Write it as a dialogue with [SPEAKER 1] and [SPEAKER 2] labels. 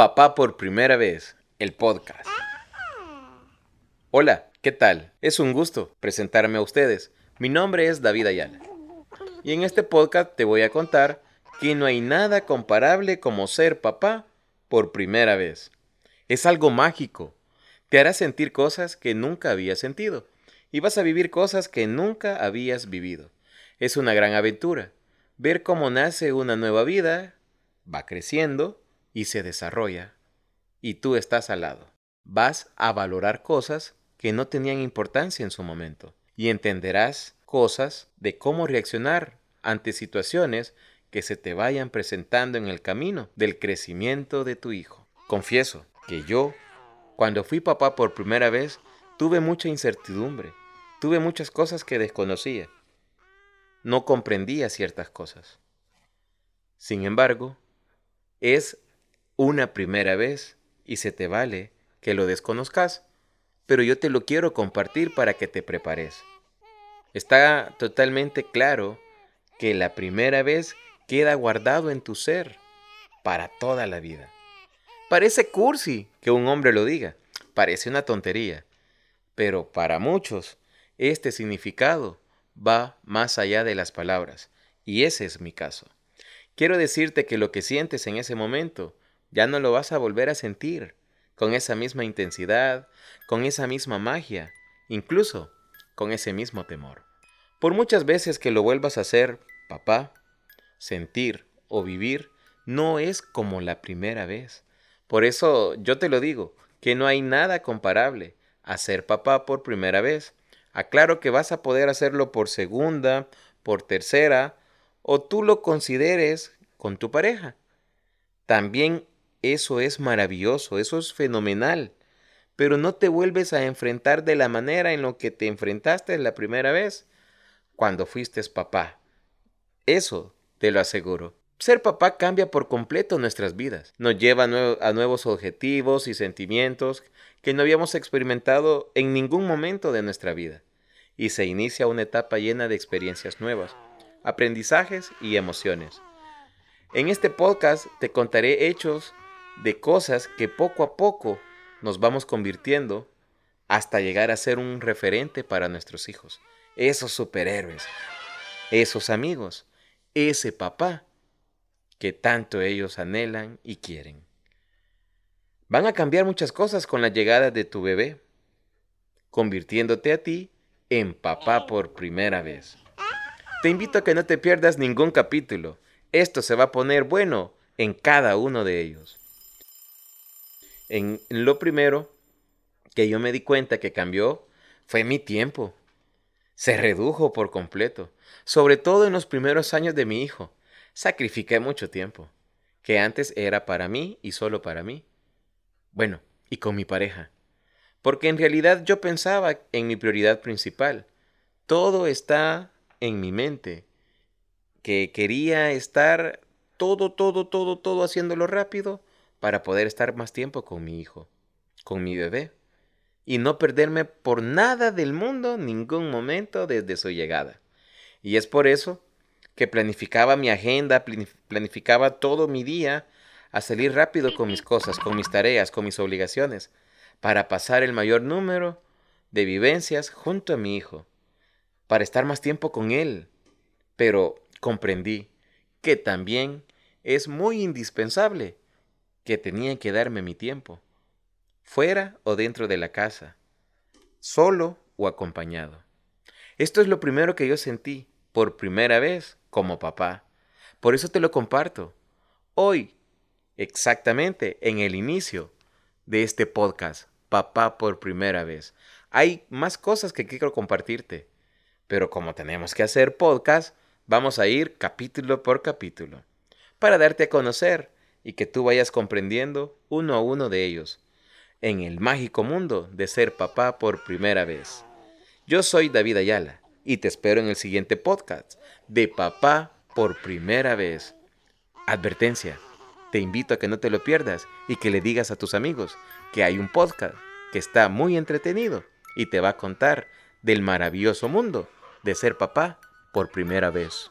[SPEAKER 1] Papá por primera vez, el podcast. Hola, ¿qué tal? Es un gusto presentarme a ustedes. Mi nombre es David Ayala. Y en este podcast te voy a contar que no hay nada comparable como ser papá por primera vez. Es algo mágico. Te hará sentir cosas que nunca habías sentido y vas a vivir cosas que nunca habías vivido. Es una gran aventura. Ver cómo nace una nueva vida, va creciendo y se desarrolla, y tú estás al lado. Vas a valorar cosas que no tenían importancia en su momento, y entenderás cosas de cómo reaccionar ante situaciones que se te vayan presentando en el camino del crecimiento de tu hijo. Confieso que yo, cuando fui papá por primera vez, tuve mucha incertidumbre, tuve muchas cosas que desconocía, no comprendía ciertas cosas. Sin embargo, es una primera vez y se te vale que lo desconozcas, pero yo te lo quiero compartir para que te prepares. Está totalmente claro que la primera vez queda guardado en tu ser para toda la vida. Parece cursi que un hombre lo diga, parece una tontería, pero para muchos este significado va más allá de las palabras, y ese es mi caso. Quiero decirte que lo que sientes en ese momento ya no lo vas a volver a sentir con esa misma intensidad, con esa misma magia, incluso con ese mismo temor. Por muchas veces que lo vuelvas a hacer, papá, sentir o vivir no es como la primera vez. Por eso yo te lo digo, que no hay nada comparable a ser papá por primera vez. Aclaro que vas a poder hacerlo por segunda, por tercera, o tú lo consideres con tu pareja. También eso es maravilloso, eso es fenomenal. Pero no te vuelves a enfrentar de la manera en lo que te enfrentaste la primera vez cuando fuiste papá. Eso te lo aseguro. Ser papá cambia por completo nuestras vidas. Nos lleva a, nuevos objetivos y sentimientos que no habíamos experimentado en ningún momento de nuestra vida. Y se inicia una etapa llena de experiencias nuevas, aprendizajes y emociones. En este podcast te contaré hechos de cosas que poco a poco nos vamos convirtiendo hasta llegar a ser un referente para nuestros hijos. Esos superhéroes, esos amigos, ese papá que tanto ellos anhelan y quieren. Van a cambiar muchas cosas con la llegada de tu bebé, convirtiéndote a ti en papá por primera vez. Te invito a que no te pierdas ningún capítulo. Esto se va a poner bueno en cada uno de ellos. En lo primero que yo me di cuenta que cambió fue mi tiempo. Se redujo por completo, sobre todo en los primeros años de mi hijo. Sacrifiqué mucho tiempo, que antes era para mí y solo para mí. Bueno, y con mi pareja. Porque en realidad yo pensaba en mi prioridad principal. Todo está en mi mente. Que quería estar todo, todo, todo, todo haciéndolo rápido para poder estar más tiempo con mi hijo, con mi bebé, y no perderme por nada del mundo ningún momento desde su llegada. Y es por eso que planificaba mi agenda, planificaba todo mi día a salir rápido con mis cosas, con mis tareas, con mis obligaciones, para pasar el mayor número de vivencias junto a mi hijo, para estar más tiempo con él. Pero comprendí que también es muy indispensable que tenía que darme mi tiempo, fuera o dentro de la casa, solo o acompañado. Esto es lo primero que yo sentí por primera vez como papá. Por eso te lo comparto. Hoy, exactamente en el inicio de este podcast, Papá por primera vez. Hay más cosas que quiero compartirte, pero como tenemos que hacer podcast, vamos a ir capítulo por capítulo para darte a conocer y que tú vayas comprendiendo uno a uno de ellos en el mágico mundo de ser papá por primera vez. Yo soy David Ayala y te espero en el siguiente podcast de Papá por primera vez. Advertencia, te invito a que no te lo pierdas y que le digas a tus amigos que hay un podcast que está muy entretenido y te va a contar del maravilloso mundo de ser papá por primera vez.